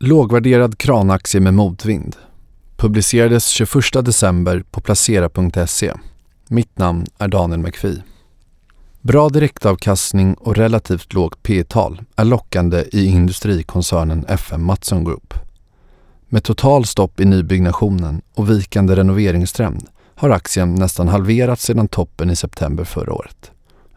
Lågvärderad kranaktie med motvind. Publicerades 21 december på placera.se. Mitt namn är Daniel McPhee. Bra direktavkastning och relativt lågt P-tal är lockande i industrikoncernen FM Mattsson Group. Med total stopp i nybyggnationen och vikande renoveringstrend har aktien nästan halverats sedan toppen i september förra året.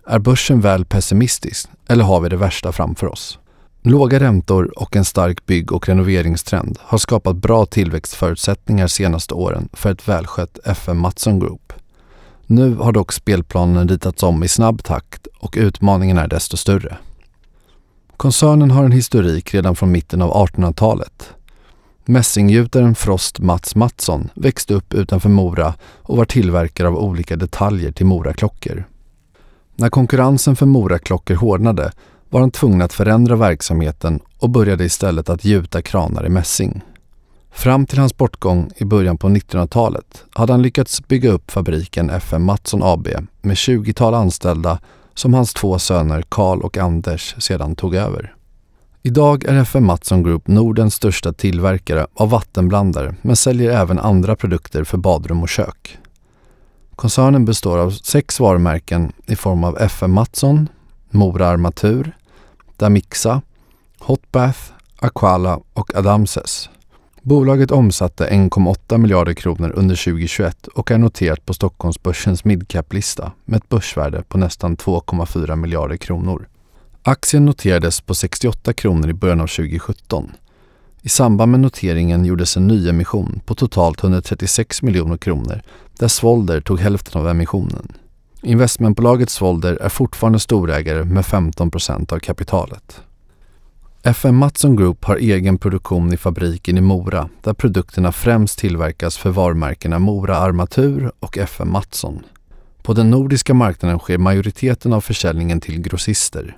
Är börsen väl pessimistisk eller har vi det värsta framför oss? Låga räntor och en stark bygg och renoveringstrend har skapat bra tillväxtförutsättningar senaste åren för ett välskött FM Mattsson Group. Nu har dock spelplanen ritats om i snabb takt och utmaningen är desto större. Koncernen har en historik redan från mitten av 1800-talet. Mässinggjutaren Frost Mats Mattsson växte upp utanför Mora och var tillverkare av olika detaljer till Moraklockor. När konkurrensen för Moraklockor hårdnade var han tvungen att förändra verksamheten och började istället att gjuta kranar i mässing. Fram till hans bortgång i början på 1900-talet hade han lyckats bygga upp fabriken FM Mattsson AB med 20-tal anställda som hans två söner Karl och Anders sedan tog över. Idag är FM Mattsson Group Nordens största tillverkare av vattenblandare men säljer även andra produkter för badrum och kök. Koncernen består av sex varumärken i form av FM Mattsson, Mora Armatur, Damixa, Hotbath, Aquala och Adamses. Bolaget omsatte 1,8 miljarder kronor under 2021 och är noterat på Stockholmsbörsens midcap-lista med ett börsvärde på nästan 2,4 miljarder kronor. Aktien noterades på 68 kronor i början av 2017. I samband med noteringen gjordes en nyemission på totalt 136 miljoner kronor där Svolder tog hälften av emissionen. Investmentbolaget Svolder är fortfarande storägare med 15 procent av kapitalet. FM Mattsson Group har egen produktion i fabriken i Mora där produkterna främst tillverkas för varumärkena Mora Armatur och FM Mattsson. På den nordiska marknaden sker majoriteten av försäljningen till grossister.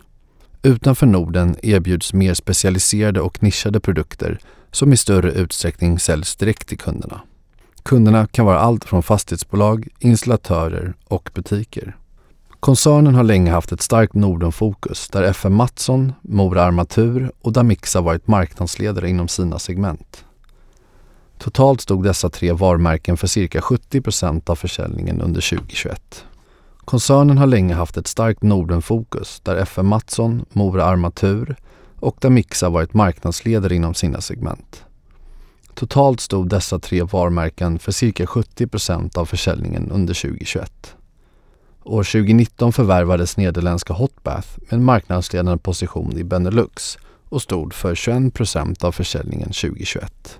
Utanför Norden erbjuds mer specialiserade och nischade produkter som i större utsträckning säljs direkt till kunderna. Kunderna kan vara allt från fastighetsbolag, installatörer och butiker. Koncernen har länge haft ett starkt Nordenfokus där FM Mattsson, Mora Armatur och Damixa varit marknadsledare inom sina segment. Totalt stod dessa tre varumärken för cirka 70 procent av försäljningen under 2021. Koncernen har länge haft ett starkt Nordenfokus där FM Mattsson, Mora Armatur och Damixa varit marknadsledare inom sina segment. Totalt stod dessa tre varumärken för cirka 70 procent av försäljningen under 2021. År 2019 förvärvades nederländska Hotbath med en marknadsledande position i Benelux och stod för 21 procent av försäljningen 2021.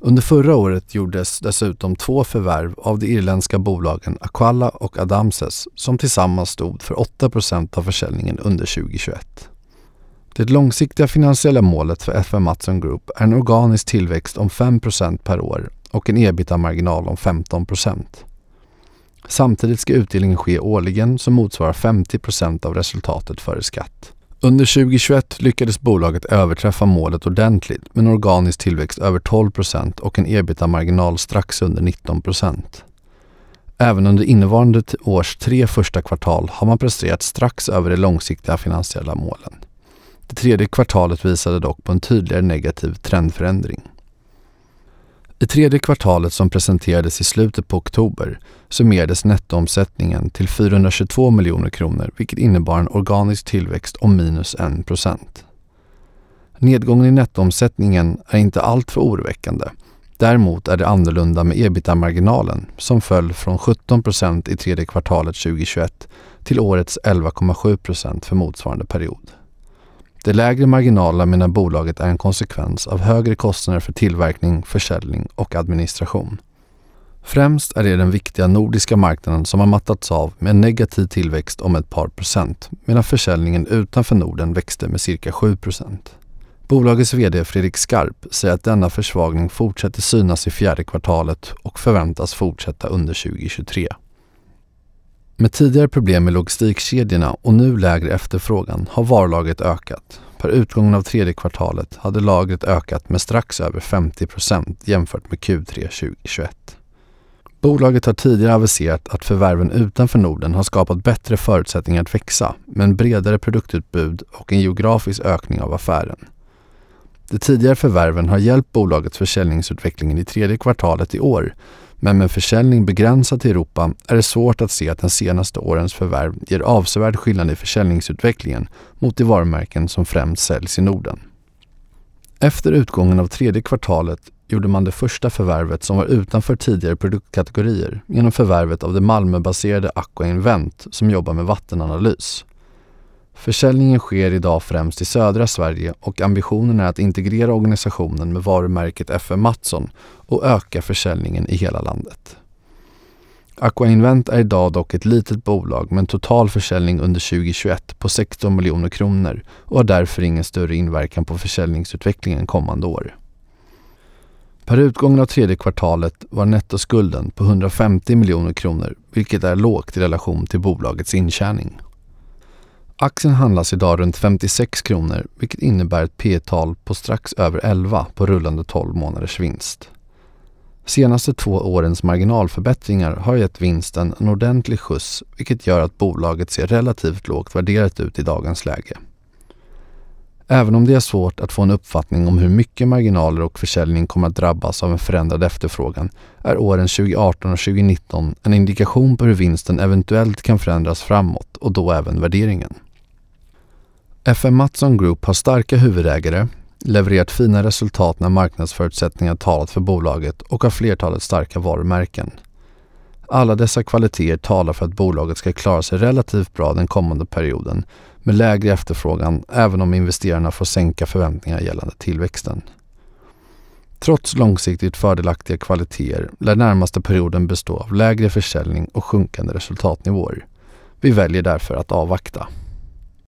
Under förra året gjordes dessutom två förvärv av de irländska bolagen Aqualla och Adamses som tillsammans stod för 8 procent av försäljningen under 2021. Det långsiktiga finansiella målet för FM Mattsson Group är en organisk tillväxt om 5% per år och en ebitda-marginal om 15% Samtidigt ska utdelningen ske årligen som motsvarar 50% av resultatet före skatt. Under 2021 lyckades bolaget överträffa målet ordentligt med en organisk tillväxt över 12% och en ebita-marginal strax under 19% Även under innevarande års tre första kvartal har man presterat strax över de långsiktiga finansiella målen. Det tredje kvartalet visade dock på en tydligare negativ trendförändring. I tredje kvartalet som presenterades i slutet på oktober summerades nettoomsättningen till 422 miljoner kronor vilket innebar en organisk tillväxt om minus 1 procent. Nedgången i nettoomsättningen är inte alltför oroväckande. Däremot är det annorlunda med ebita-marginalen som föll från 17 procent i tredje kvartalet 2021 till årets 11,7 procent för motsvarande period. De lägre marginalerna menar bolaget är en konsekvens av högre kostnader för tillverkning, försäljning och administration. Främst är det den viktiga nordiska marknaden som har mattats av med en negativ tillväxt om ett par procent medan försäljningen utanför Norden växte med cirka 7 procent. Bolagets VD Fredrik Skarp säger att denna försvagning fortsätter synas i fjärde kvartalet och förväntas fortsätta under 2023. Med tidigare problem med logistikkedjorna och nu lägre efterfrågan har varulagret ökat. För utgången av tredje kvartalet hade lagret ökat med strax över 50 procent jämfört med Q3 2021. Bolaget har tidigare aviserat att förvärven utanför Norden har skapat bättre förutsättningar att växa med en bredare produktutbud och en geografisk ökning av affären. De tidigare förvärven har hjälpt bolagets försäljningsutveckling i tredje kvartalet i år, men med försäljning begränsad till Europa är det svårt att se att den senaste årens förvärv ger avsevärd skillnad i försäljningsutvecklingen mot de varumärken som främst säljs i Norden. Efter utgången av tredje kvartalet gjorde man det första förvärvet som var utanför tidigare produktkategorier genom förvärvet av det Malmöbaserade Aqua Invent som jobbar med vattenanalys. Försäljningen sker idag främst i södra Sverige och ambitionen är att integrera organisationen med varumärket FM Mattsson och öka försäljningen i hela landet. Aqua Invent är idag dock ett litet bolag med en total försäljning under 2021 på 16 miljoner kronor och har därför ingen större inverkan på försäljningsutvecklingen kommande år. Per utgången av tredje kvartalet var nettoskulden på 150 miljoner kronor vilket är lågt i relation till bolagets intjäning. Aktien handlas idag runt 56 kronor vilket innebär ett P-tal på strax över 11 på rullande 12 månaders vinst. Senaste två årens marginalförbättringar har gett vinsten en ordentlig skjuts vilket gör att bolaget ser relativt lågt värderat ut i dagens läge. Även om det är svårt att få en uppfattning om hur mycket marginaler och försäljning kommer att drabbas av en förändrad efterfrågan är åren 2018 och 2019 en indikation på hur vinsten eventuellt kan förändras framåt och då även värderingen. FM Mattsson Group har starka huvudägare, levererat fina resultat när marknadsförutsättningar talat för bolaget och har flertalet starka varumärken. Alla dessa kvaliteter talar för att bolaget ska klara sig relativt bra den kommande perioden med lägre efterfrågan även om investerarna får sänka förväntningar gällande tillväxten. Trots långsiktigt fördelaktiga kvaliteter lär närmaste perioden bestå av lägre försäljning och sjunkande resultatnivåer. Vi väljer därför att avvakta.